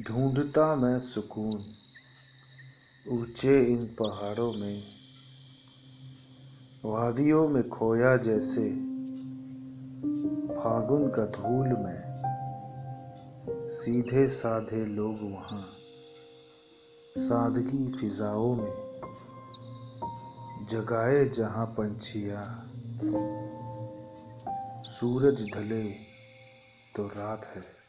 ढूंढता मैं सुकून, ऊँचे इन पहाड़ों में, वादियों में खोया जैसे फागुन का धूल में सीधे साधे लोग वहाँ, सादगी फिजाओं में, जगाए जहाँ पंछियाँ। सूरज ढले तो रात है।